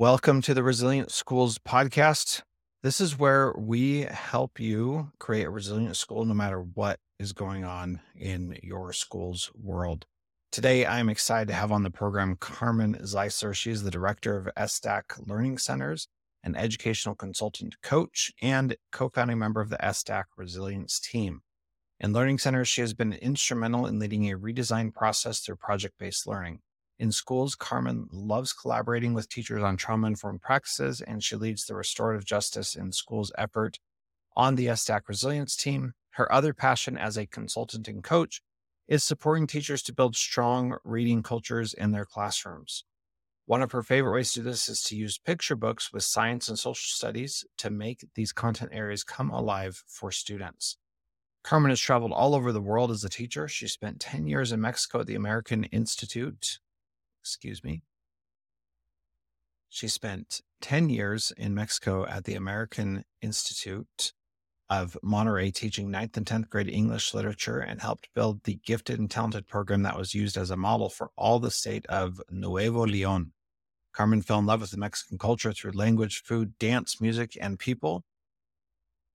Welcome to the Resilient Schools podcast. This is where we help you create a resilient school no matter what is going on in your school's world. Today, I'm excited to have on the program Carmen Zeisler. She is the director of ESSDACK Learning Centers, an educational consultant coach, and co founding member of the ESSDACK Resilience team. In Learning Centers, she has been instrumental in leading a redesign process through project based learning. In schools, Carmen loves collaborating with teachers on trauma informed practices, and she leads the restorative justice in schools effort on the ESSDACK resilience team. Her other passion as a consultant and coach is supporting teachers to build strong reading cultures in their classrooms. One of her favorite ways to do this is to use picture books with science and social studies to make these content areas come alive for students. Carmen has traveled all over the world as a teacher. She spent 10 years in Mexico at the American Institute excuse me. She spent 10 years in Mexico at the American Institute of Monterrey teaching ninth and 10th grade English literature and helped build the gifted and talented program that was used as a model for all the state of Nuevo Leon. Carmen fell in love with the Mexican culture through language, food, dance, music, and people.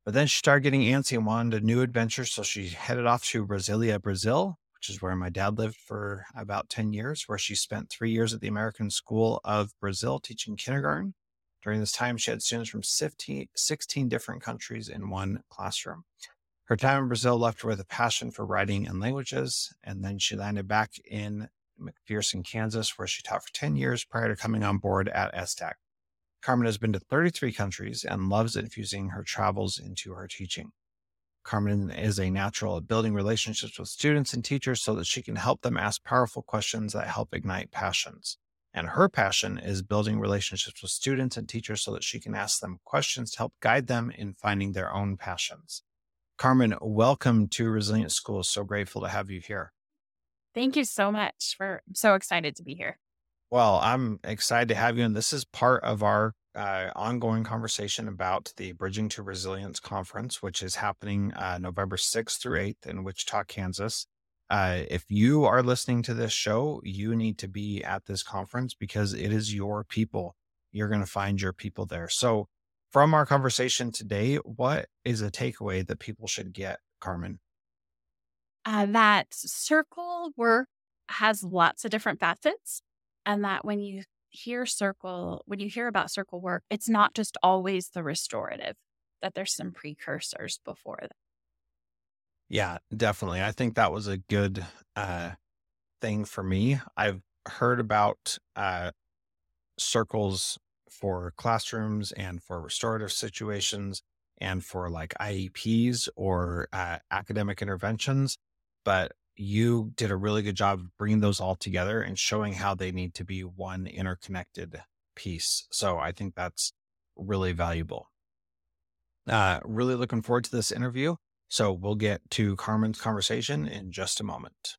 But then she started getting antsy and wanted a new adventure, so she headed off to Brasilia, Brazil, which is where my dad lived for about 10 years, where she spent three years at the American School of Brazil teaching kindergarten. During this time, she had students from 16, 16 different countries in one classroom. Her time in Brazil left her with a passion for writing and languages, and then she landed back in McPherson, Kansas, where she taught for 10 years prior to coming on board at ESSDACK. Carmen has been to 33 countries and loves infusing her travels into her teaching. Carmen is a natural at building relationships with students and teachers so that she can help them ask powerful questions that help ignite passions. And her passion is building relationships with students and teachers so that she can ask them questions to help guide them in finding their own passions. Carmen, welcome to Resilient Schools. So grateful to have you here. Thank you so much. For I'm so excited to be here. Well, I'm excited to have you. And this is part of our uh, ongoing conversation about the Bridging to Resilience conference, which is happening uh, November 6th through 8th in Wichita, Kansas. Uh, if you are listening to this show, you need to be at this conference because it is your people. You're going to find your people there. So, from our conversation today, what is a takeaway that people should get, Carmen? Uh, that circle work has lots of different facets, and that when you hear circle, when you hear about circle work, it's not just always the restorative, that there's some precursors before that. Yeah, definitely. I think that was a good uh, thing for me. I've heard about uh, circles for classrooms and for restorative situations and for like IEPs or uh, academic interventions, but you did a really good job of bringing those all together and showing how they need to be one interconnected piece. So I think that's really valuable. Uh, really looking forward to this interview. So we'll get to Carmen's conversation in just a moment.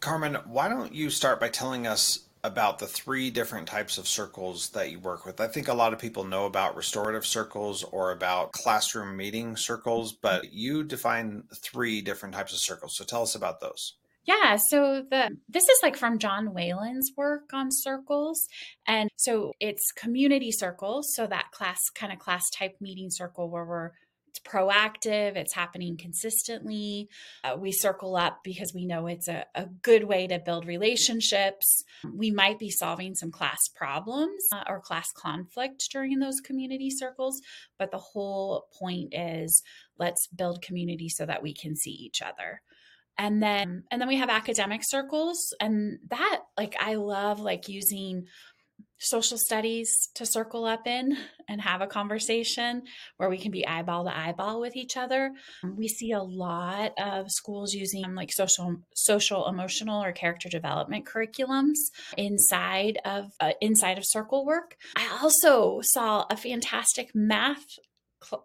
Carmen, why don't you start by telling us about the three different types of circles that you work with. I think a lot of people know about restorative circles or about classroom meeting circles, but you define three different types of circles. So tell us about those. Yeah, so the this is like from John Whalen's work on circles. And so it's community circles, so that class kind of class type meeting circle where we're it's proactive, it's happening consistently. Uh, we circle up because we know it's a, a, good way to build relationships. We might be solving some class problems uh, or class conflict during those community circles, but the whole point is let's build community so that we can see each other and then and then we have academic circles and that like i love like using social studies to circle up in and have a conversation where we can be eyeball to eyeball with each other. We see a lot of schools using like social social emotional or character development curriculums inside of uh, inside of circle work. I also saw a fantastic math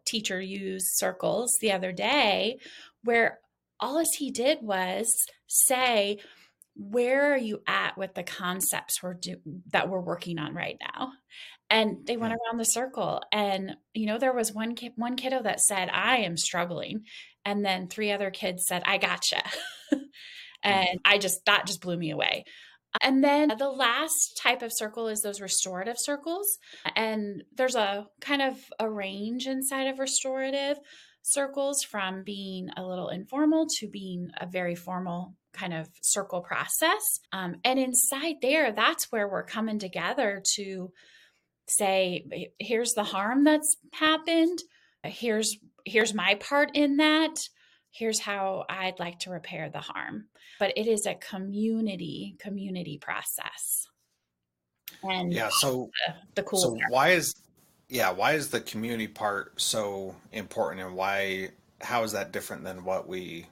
teacher use circles the other day where all he did was say where are you at with the concepts we're do- that we're working on right now? And they went around the circle and you know there was one kid one kiddo that said i am struggling and then three other kids said i gotcha. Hmm. And i just that just blew me away. And then the last type of circle is those restorative circles. And there's a kind of a range inside of restorative circles from being a little informal to being a very formal kind of circle process. Um, and inside there, that's where we're coming together to say, here's the harm that's happened. Here's here's my part in that. Here's how I'd like to repair the harm. But it is a community community process. And yeah, so the, the cool. So part. why is yeah why is the community part so important and why how is that different than what we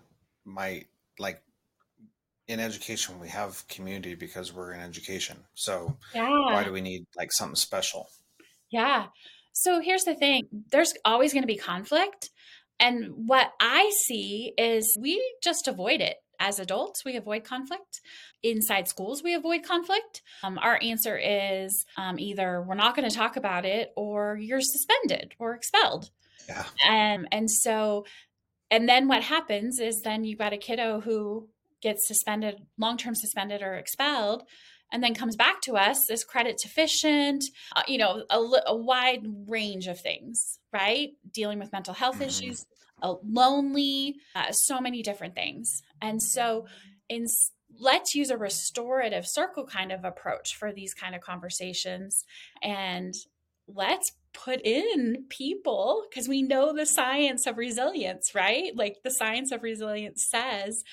might like in education we have community because we're in education. So yeah. why do we need like something special? Yeah. So here's the thing there's always going to be conflict and what i see is we just avoid it. As adults we avoid conflict. Inside schools we avoid conflict. Um, our answer is um, either we're not going to talk about it or you're suspended or expelled. Yeah. Um, and so and then what happens is then you've got a kiddo who gets suspended, long term suspended or expelled, and then comes back to us as credit deficient, uh, you know, a, a, wide range of things, right? Dealing with mental health mm-hmm. issues, uh, lonely, uh, so many different things. And so, in let's use a restorative circle kind of approach for these kind of conversations and let's put in people because we know the science of resilience, right? Like the science of resilience says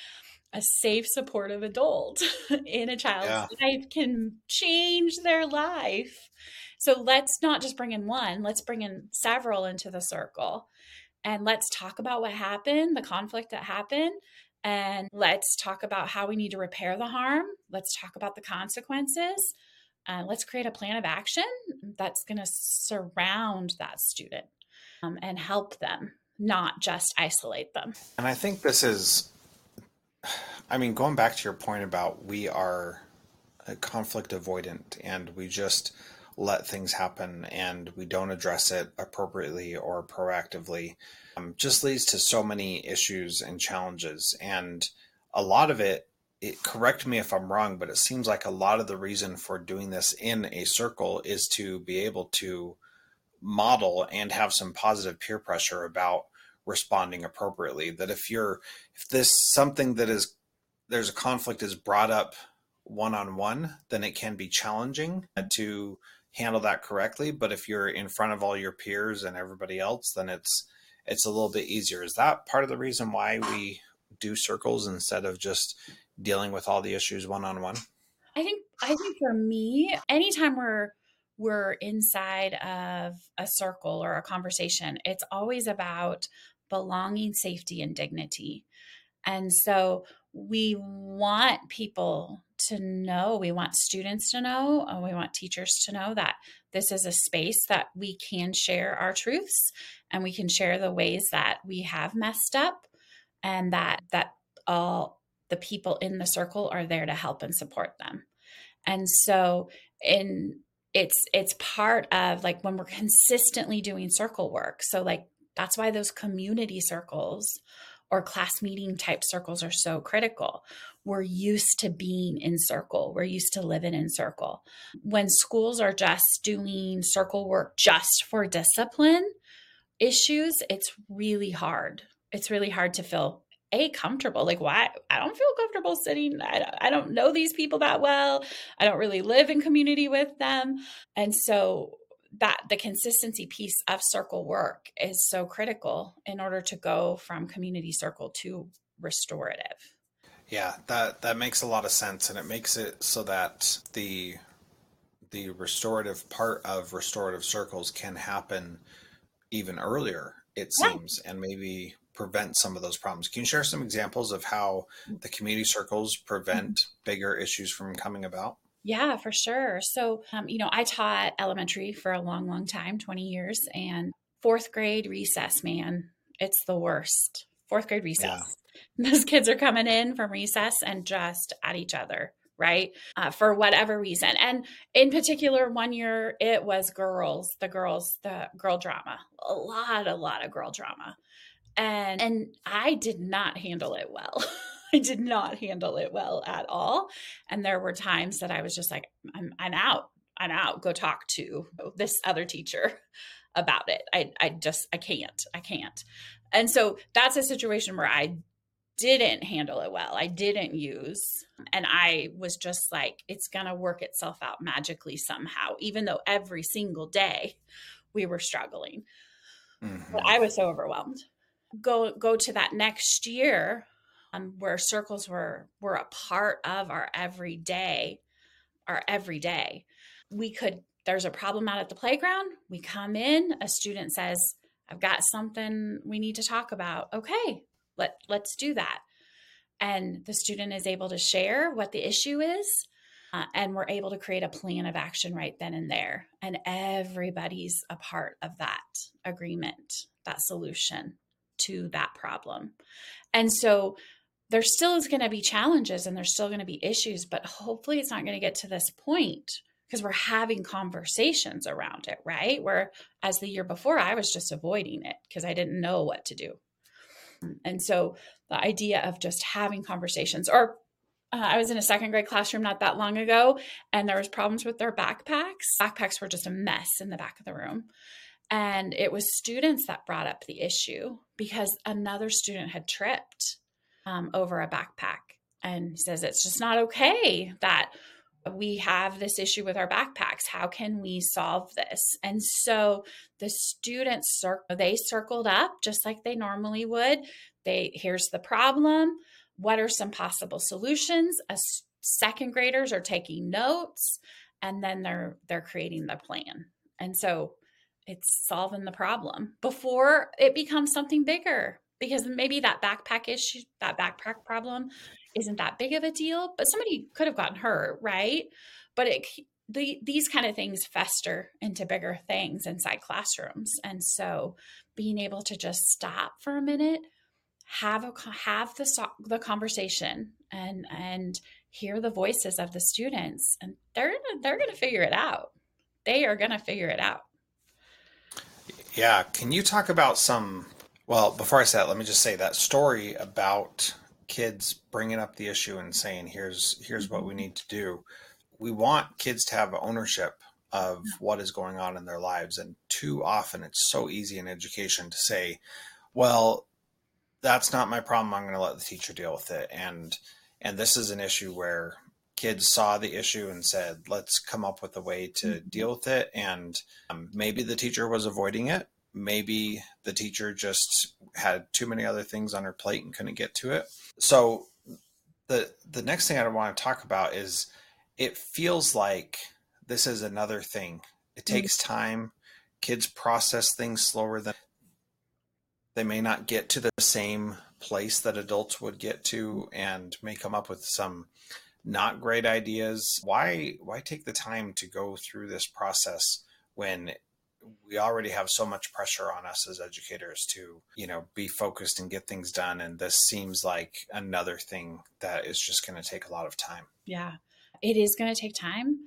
a safe, supportive adult in a child's yeah. life can change their life. So let's not just bring in one, let's bring in several into the circle. And let's talk about what happened, the conflict that happened, and let's talk about how we need to repair the harm. Let's talk about the consequences. Uh, let's create a plan of action that's going to surround that student um, and help them, not just isolate them. And I think this is I mean, going back to your point about we are conflict avoidant and we just let things happen and we don't address it appropriately or proactively um, just leads to so many issues and challenges. And a lot of it, it, correct me if I'm wrong, but it seems like a lot of the reason for doing this in a circle is to be able to model and have some positive peer pressure about responding appropriately that if you're if this something that is there's a conflict is brought up one on one then it can be challenging to handle that correctly. But if you're in front of all your peers and everybody else then it's it's a little bit easier. Is that part of the reason why we do circles instead of just dealing with all the issues one on one i think i think for me anytime we're we're inside of a circle or a conversation it's always about belonging, safety, and dignity. And so we want people to know, we want students to know, and we want teachers to know that this is a space that we can share our truths and we can share the ways that we have messed up and that that all the people in the circle are there to help and support them. And so in it's it's part of like when we're consistently doing circle work. So like that's why those community circles or class meeting type circles are so critical. We're used to being in circle, we're used to living in circle. When schools are just doing circle work just for discipline issues, it's really hard. It's really hard to feel a comfortable like why i don't feel comfortable sitting I, I don't know these people that well i don't really live in community with them and so that the consistency piece of circle work is so critical in order to go from community circle to restorative. Yeah, that that makes a lot of sense and it makes it so that the the restorative part of restorative circles can happen even earlier it seems yeah. and maybe prevent some of those problems. Can you share some examples of how the community circles prevent mm-hmm. bigger issues from coming about? Yeah, for sure. So, um, you know, I taught elementary for a long, long time 20 years and fourth grade recess, man, it's the worst. Fourth grade recess. Yeah. Those kids are coming in from recess and just at each other right? Uh, for whatever reason. And in particular, one year it was girls, the girls, the girl drama, a lot, a lot of girl drama. And, and I did not handle it well. I did not handle it well at all. And there were times that I was just like, I'm, I'm out. I'm out. Go talk to this other teacher about it. I, I just, I can't. I can't. And so that's a situation where I didn't handle it well. I didn't use. And I was just like, it's going to work itself out magically somehow, even though every single day we were struggling. Mm-hmm. But I was so overwhelmed. Go go to that next year um, where circles were were a part of our everyday, our everyday. We could there's a problem out at the playground. We come in, a student says, I've got something we need to talk about. Okay, let let's do that. And the student is able to share what the issue is. Uh, and we're able to create a plan of action right then and there. And everybody's a part of that agreement, that solution to that problem. And so there still is going to be challenges and there's still going to be issues, but hopefully it's not going to get to this point because we're having conversations around it, right? Where as the year before, I was just avoiding it because I didn't know what to do. And so the idea of just having conversations or uh, I was in a second grade classroom not that long ago, and there was problems with their backpacks. Backpacks were just a mess in the back of the room. And it was students that brought up the issue because another student had tripped um, over a backpack. And he says, It's just not okay that we have this issue with our backpacks. How can we solve this? And so the students they circled up just like they normally would. They here's the problem. What are some possible solutions? As second graders are taking notes and then they're they're creating the plan. And so it's solving the problem before it becomes something bigger because maybe that backpack issue that backpack problem isn't that big of a deal, but somebody could have gotten hurt, right? But it the, these kind of things fester into bigger things inside classrooms. And so being able to just stop for a minute, have a have the the conversation and and hear the voices of the students and they're they're going to figure it out. They are going to figure it out. Yeah, can you talk about some well, before I say that, let me just say that story about kids bringing up the issue and saying here's here's what we mm-hmm. need to do we want kids to have ownership of what is going on in their lives and too often it's so easy in education to say well that's not my problem i'm going to let the teacher deal with it and and this is an issue where kids saw the issue and said let's come up with a way to mm-hmm. deal with it and um, maybe the teacher was avoiding it maybe the teacher just had too many other things on her plate and couldn't get to it. So the the next thing I want to talk about is it feels like this is another thing. It mm-hmm. takes time. Kids process things slower than they may not get to the same place that adults would get to and may come up with some not great ideas. Why why take the time to go through this process when we already have so much pressure on us as educators to you know be focused and get things done and this seems like another thing that is just going to take a lot of time. Yeah it is going to take time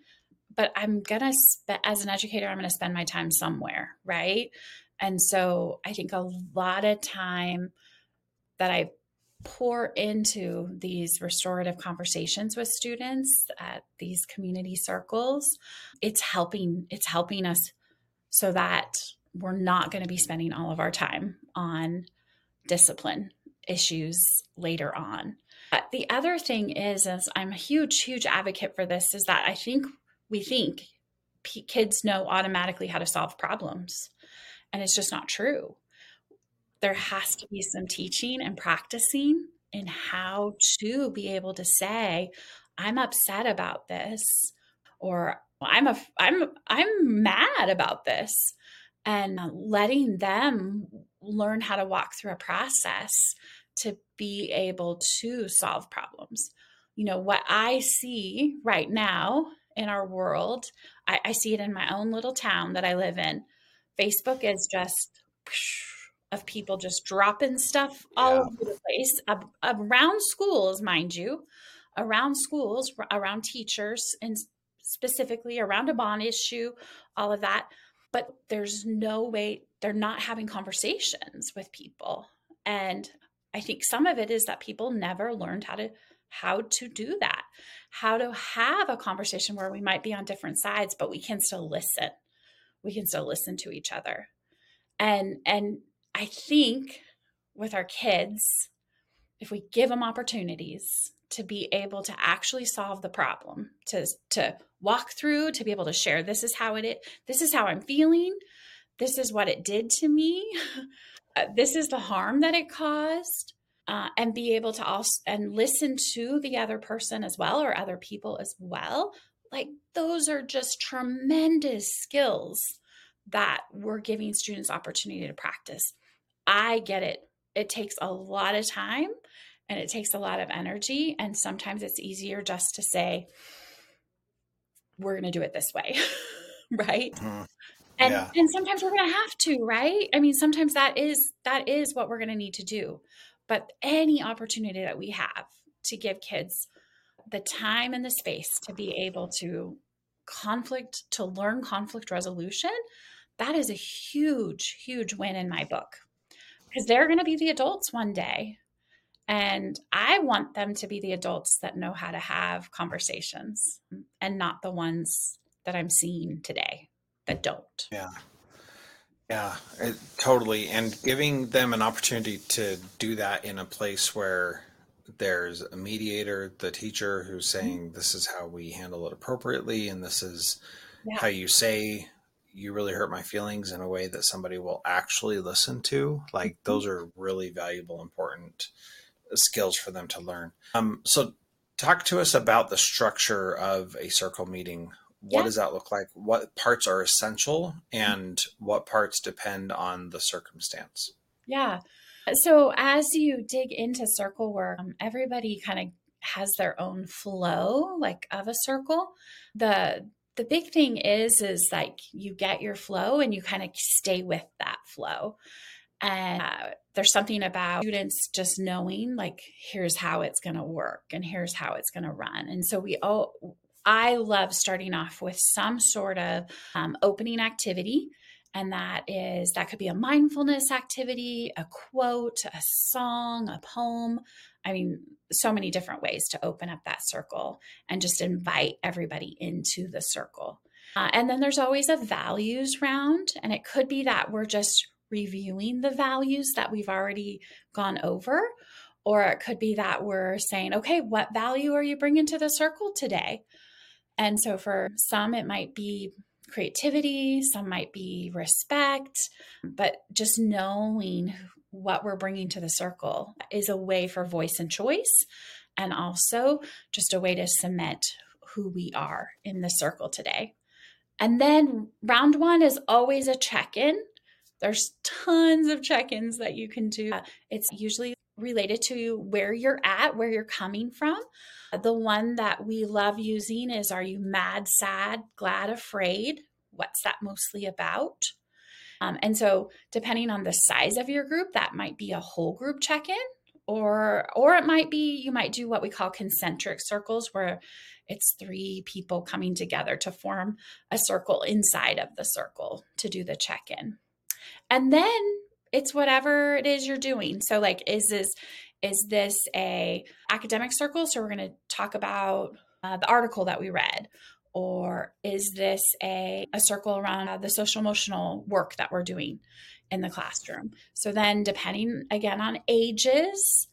but i'm going to as an educator i'm going to spend my time somewhere right? And so i think a lot of time that i pour into these restorative conversations with students at these community circles it's helping it's helping us so that we're not going to be spending all of our time on discipline issues later on. But the other thing is, is I'm a huge, huge advocate for this, is that I think we think p- kids know automatically how to solve problems. And it's just not true. There has to be some teaching and practicing in how to be able to say, I'm upset about this, or I'm a I'm I'm mad about this and letting them learn how to walk through a process to be able to solve problems. You know, what I see right now in our world, I, I see it in my own little town that I live in. Facebook is just of people just dropping stuff all yeah. over the place around schools, mind you, around schools, around teachers, and specifically around a bond issue, all of that. But there's no way they're not having conversations with people. And I think some of it is that people never learned how to how to do that. How to have a conversation where we might be on different sides but we can still listen. We can still listen to each other. And and I think with our kids if we give them opportunities to be able to actually solve the problem, to to walk through, to be able to share this is how it is, this is how I'm feeling, this is what it did to me, uh, this is the harm that it caused. Uh, and be able to also and listen to the other person as well or other people as well. Like those are just tremendous skills that we're giving students opportunity to practice. I get it. It takes a lot of time and it takes a lot of energy. And sometimes it's easier just to say, we're going to do it this way. right. Mm-hmm. And, yeah. and sometimes we're going to have to, right? I mean, sometimes that is, that is what we're going to need to do. But any opportunity that we have to give kids the time and the space to be able to conflict, to learn conflict resolution, that is a huge, huge win in my book because they're going to be the adults one day and I want them to be the adults that know how to have conversations and not the ones that I'm seeing today that don't. Yeah. Yeah, it, totally. And giving them an opportunity to do that in a place where there's a mediator, the teacher who's mm-hmm. saying, this is how we handle it appropriately, and this is yeah. how you say you really hurt my feelings in a way that somebody will actually listen to. Like, mm-hmm. those are really valuable, important skills for them to learn. Um, so, talk to us about the structure of a circle meeting. What yeah. does that look like? What parts are essential and what parts depend on the circumstance? Yeah. So, as you dig into circle work, um, everybody kind of has their own flow like of a circle. The the big thing is is like you get your flow and you kind of stay with that flow. And uh, there's something about students just knowing, like, here's how it's going to work and here's how it's going to run. And so we all, I love starting off with some sort of um, opening activity. And that is, that could be a mindfulness activity, a quote, a song, a poem. I mean, so many different ways to open up that circle and just invite everybody into the circle. Uh, and then there's always a values round. And it could be that we're just reviewing the values that we've already gone over. Or it could be that we're saying, okay, what value are you bringing to the circle today? And so for some, it might be creativity, some might be respect, but just knowing what we're bringing to the circle is a way for voice and choice, and also just a way to cement who we are in the circle today. And then round one is always a check in there's tons of check ins that you can do. It's usually related to where you're at, where you're coming from. The one that we love using is Are you mad, sad, glad, afraid? What's that mostly about? Um, and so, depending on the size of your group, that might be a whole group check in, or or it might be you might do what we call concentric circles, where it's three people coming together to form a circle inside of the circle to do the check in. And then it's whatever it is you're doing. So like is this is this a academic circle? So we're going to talk about uh, the article that we read. Or is this a, a circle around uh, the social emotional work that we're doing in the classroom? So then depending again on ages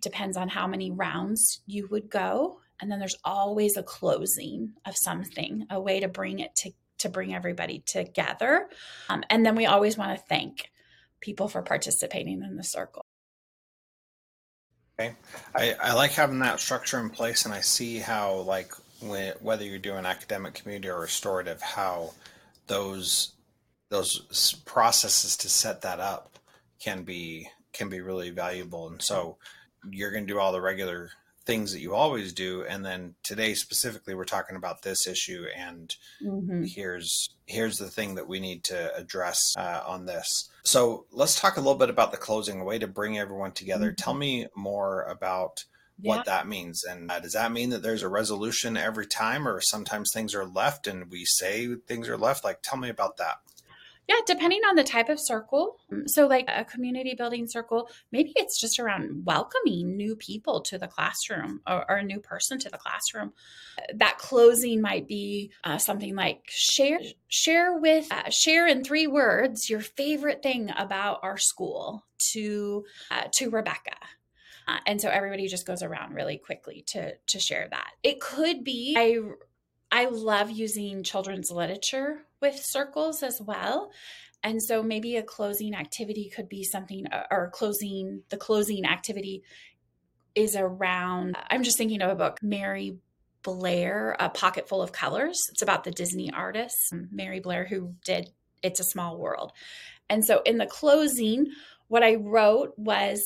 depends on how many rounds you would go. And then there's always a closing of something a way to bring it to to bring everybody together. Um, and then we always want to thank people for participating in the circle. Okay. I, I like having that structure in place, and I see how, like, when, whether you're doing academic community or restorative, how those those processes to set that up can be can be really valuable. And so you're going to do all the regular things that you always do and then today specifically we're talking about this issue and mm-hmm. here's here's the thing that we need to address uh, on this so let's talk a little bit about the closing a way to bring everyone together mm-hmm. tell me more about yeah. what that means and uh, does that mean that there's a resolution every time or sometimes things are left and we say things are left like tell me about that Yeah, depending on the type of circle. Um, so, like a community building circle, maybe it's just around welcoming new people to the classroom or, or a new person to the classroom. That closing might be uh, something like share share with uh, share in three words your favorite thing about our school to uh, to Rebecca. Uh, and so everybody just goes around really quickly to to share that. It could be I I love using children's literature with circles as well. And so maybe a closing activity could be something, uh, or closing, the closing activity is around, I'm just thinking of a book, Mary Blair, A Pocket Full of Colors. It's about the Disney artist, Mary Blair, who did It's a Small World. And so in the closing, what I wrote was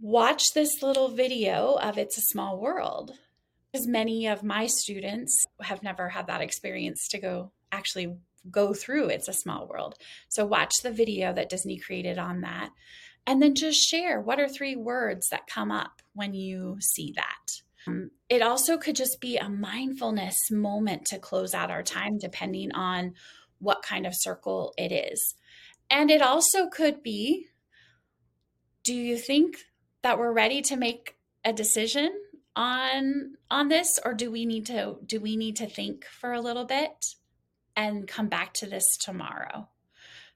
watch this little video of It's a Small World Because many of my students have never had that experience to go actually go through It's a Small World. So watch the video that Disney created on that. And then just share what are three words that come up when you see that. Um, it also could just be a mindfulness moment to close out our time, depending on what kind of circle it is. And it also could be do you think that we're ready to make a decision on on this or do we need to do we need to think for a little bit and come back to this tomorrow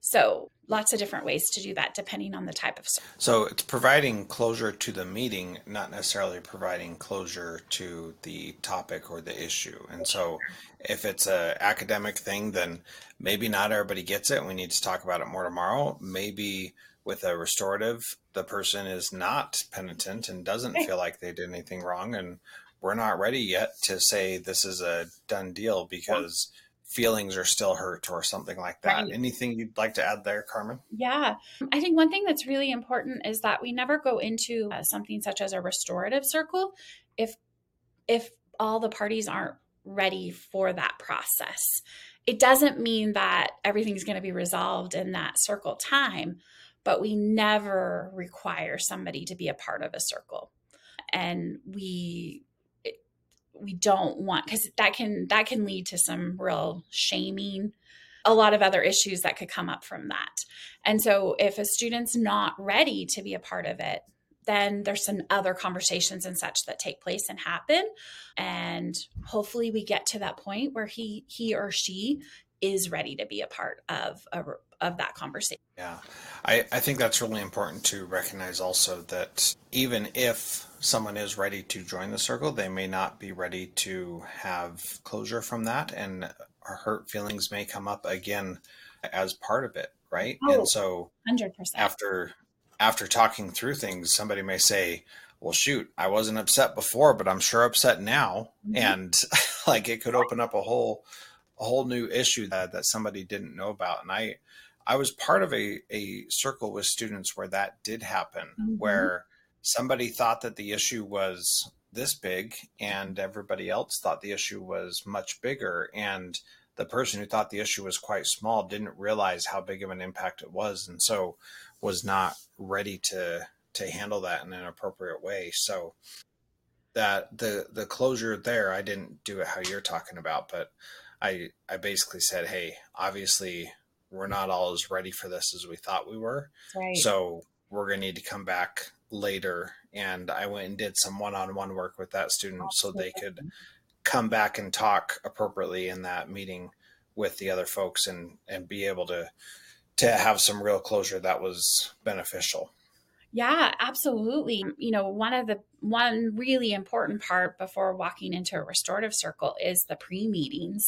so lots of different ways to do that depending on the type of service. so it's providing closure to the meeting not necessarily providing closure to the topic or the issue and so if it's a academic thing then maybe not everybody gets it we need to talk about it more tomorrow maybe with a restorative, the person is not penitent and doesn't feel like they did anything wrong. And we're not ready yet to say this is a done deal because feelings are still hurt or something like that. Right. Anything you'd like to add there, Carmen? Yeah. I think one thing that's really important is that we never go into uh, something such as a restorative circle if if all the parties aren't ready for that process. It doesn't mean that everything's going to be resolved in that circle time, but we never require somebody to be a part of a circle and we we don't want because that can that can lead to some real shaming. A lot of other issues that could come up from that. And so if a student's not ready to be a part of it then there's some other conversations and such that take place and happen. And hopefully we get to that point where he he or she is ready to be a part of a, of that conversation. Yeah, I, I think that's really important to recognize also that even if someone is ready to join the circle, they may not be ready to have closure from that, and hurt feelings may come up again as part of it, right? Oh, and so, hundred percent after after talking through things, somebody may say, well shoot i wasn't upset before but i'm sure upset now mm-hmm. and like it could open up a whole a whole new issue that, that somebody didn't know about. And I, I was part of a, a circle with students where that did happen, mm-hmm. where somebody thought that the issue was this big and everybody else thought the issue was much bigger. And the person who thought the issue was quite small didn't realize how big of an impact it was. And so was not ready to, to handle that in an appropriate way. So that the, the closure there, I didn't do it how you're talking about, but I I basically said, hey, obviously we're not all as ready for this as we thought we were. Right. So we're gonna need to come back later. And I went and did some one-on-one work with that student so they could come back and talk appropriately in that meeting with the other folks and and be able to to have some real closure that was beneficial. Yeah, absolutely. You know, one of the one really important part before walking into a restorative circle is the pre-meetings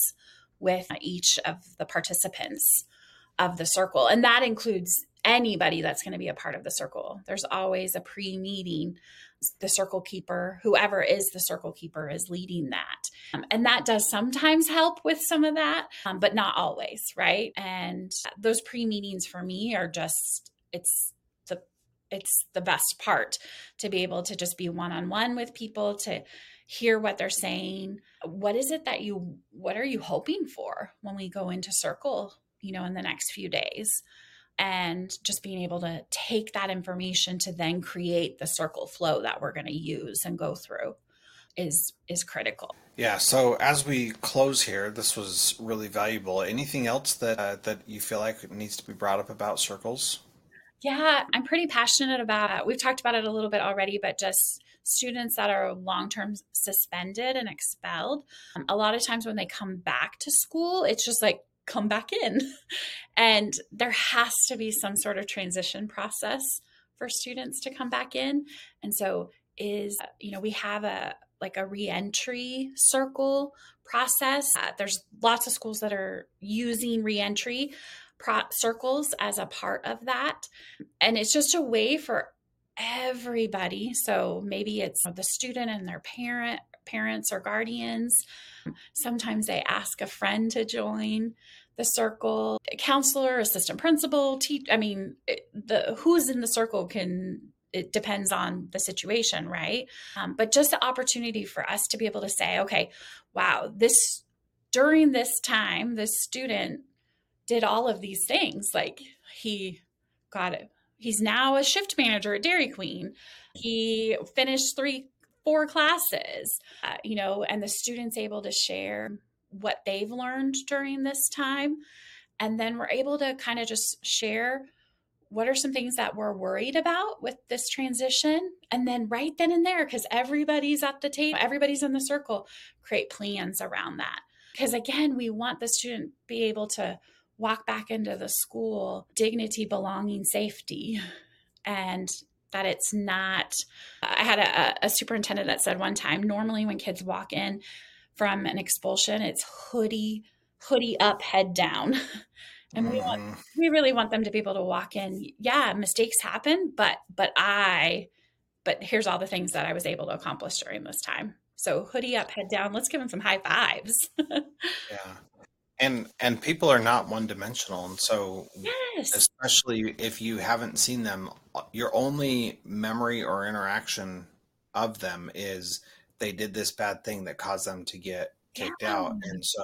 with each of the participants of the circle. And that includes anybody that's going to be a part of the circle. There's always a pre-meeting. The circle keeper, whoever is the circle keeper, is leading that. Um, and that does sometimes help with some of that, um, but not always, right? And those pre meetings for me are just, it's it's the best part to be able to just be one on one with people to hear what they're saying what is it that you what are you hoping for when we go into circle you know in the next few days and just being able to take that information to then create the circle flow that we're going to use and go through is is critical. Yeah. So as we close here, this was really valuable. Anything else that uh, that you feel like needs to be brought up about circles? Yeah, I'm pretty passionate about. We've talked about it a little bit already, but just students that are long term suspended and expelled. Um, a lot of times when they come back to school, it's just like, come back in. and there has to be some sort of transition process for students to come back in. And so, is, you know, we have a, like a reentry circle process. Uh, there's lots of schools that are using reentry pro- circles as a part of that. And it's just a way for everybody. So maybe it's the student and their parent, parents or guardians. Sometimes they ask a friend to join the circle, a counselor, assistant principal, teach. I mean, the who's in the circle can it depends on the situation, right? Um, but just the opportunity for us to be able to say, okay, wow, this during this time, this student did all of these things. Like he got it. He's now a shift manager at Dairy Queen. He finished three, four classes, uh, you know, and the students able to share what they've learned during this time. And then we're able to kind of just share what are some things that we're worried about with this transition and then right then and there because everybody's at the table everybody's in the circle create plans around that because again we want the student be able to walk back into the school dignity belonging safety and that it's not i had a, a superintendent that said one time normally when kids walk in from an expulsion it's hoodie hoodie up head down. And we want mm-hmm. we really want them to be able to walk in. Yeah mistakes happen but but i but here's all the things that i was able to accomplish during this time. So hoodie up head down let's give them some high fives. Yeah. And and people are not one dimensional and so yes. especially if you haven't seen them your only memory or interaction of them is they did this bad thing that caused them to get kicked yeah. out. And so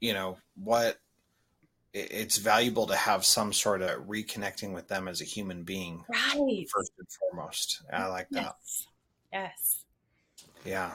you know what it's valuable to have some sort of reconnecting with them as a human being right. first and foremost. I like yes. that yes. Yeah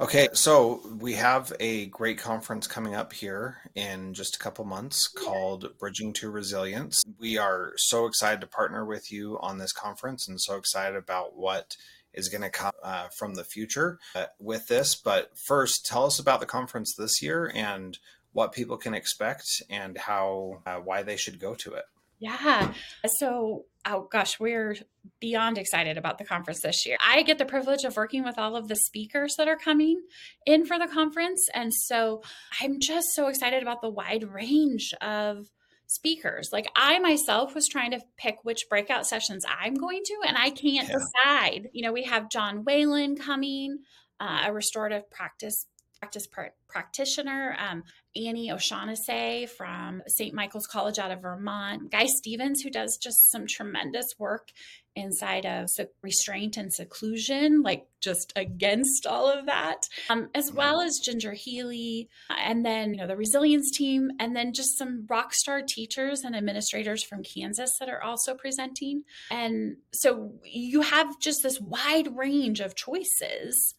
okay so we have a great conference coming up here in just a couple months called bridging to resilience. We are so excited to partner with you on this conference and so excited about what is going to come uh, from the future uh, with this. But first tell us about the conference this year and what people can expect and how uh, why they should go to it. Yeah. So, oh gosh, we're beyond excited about the conference this year. I get the privilege of working with all of the speakers that are coming in for the conference. And so I'm just so excited about the wide range of speakers. Like I myself was trying to pick which breakout sessions I'm going to, and I can't yeah. decide. You know, we have John Whalen coming, uh, a restorative practice practice pr- practitioner, um, Annie O'Shaughnessy from St. Michael's College out of Vermont, Guy Stephens, who does just some tremendous work inside of restraint and seclusion, like just against all of that, um, as well as Ginger Healy, and then, you know, the resilience team, and then just some rock star teachers and administrators from Kansas that are also presenting. And so you have just this wide range of choices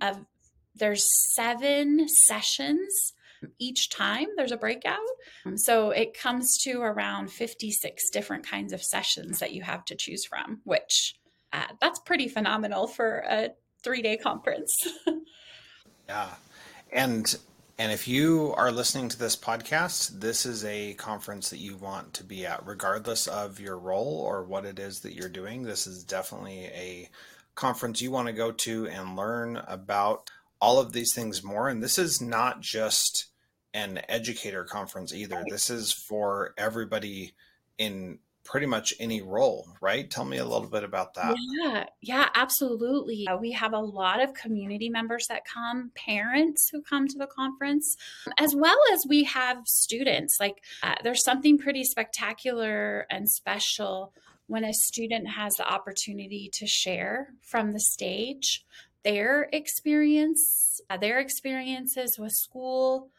of there's seven sessions each time there's a breakout. So it comes to around 56 different kinds of sessions that you have to choose from, which uh, that's pretty phenomenal for a three day conference. yeah. And and if you are listening to this podcast, this is a conference that you want to be at, regardless of your role or what it is that you're doing. This is definitely a conference you want to go to and learn about all of these things more. And this is not just an educator conference either. This is for everybody in pretty much any role, right? Tell me a little bit about that. Yeah, yeah, absolutely. Uh, we have a lot of community members that come, parents who come to the conference, as well as we have students. Like, uh, there's something pretty spectacular and special when a student has the opportunity to share from the stage their experience, uh, their experiences with school,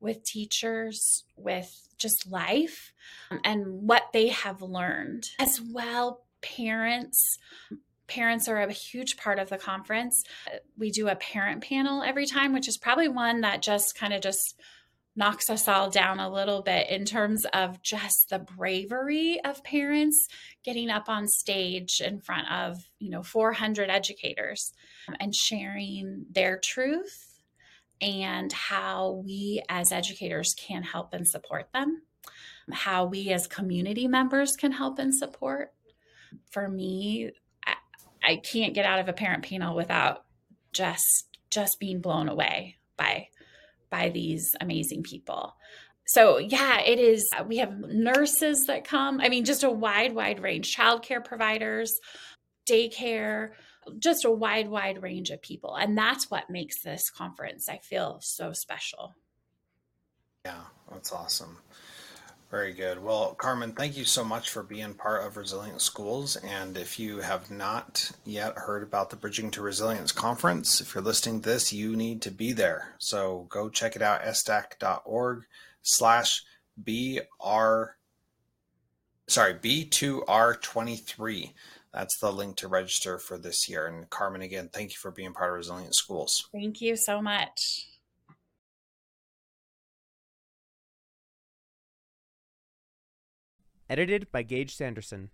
with teachers, with just life, um, and what they have learned. As well, parents parents are a huge part of the conference. We do a parent panel every time, which is probably one that just kind of just knocks us all down a little bit in terms of just the bravery of parents getting up on stage in front of, you know, 400 educators and sharing their truth and how we as educators can help and support them, how we as community members can help and support. For me, I, I can't get out of a parent panel without just just being blown away by by these amazing people. So, yeah, it is. We have nurses that come. I mean, just a wide, wide range, childcare providers, daycare, just a wide, wide range of people. And that's what makes this conference, I feel, so special. Yeah, that's awesome. Very good. Well, Carmen, thank you so much for being part of Resilient Schools. And if you have not yet heard about the Bridging to Resilience conference, if you're listening to this, you need to be there. So go check it out, essdack.org slash BR, sorry, B2R23. That's the link to register for this year. And Carmen, again, thank you for being part of Resilient Schools. Thank you so much. Edited by Gage Sanderson.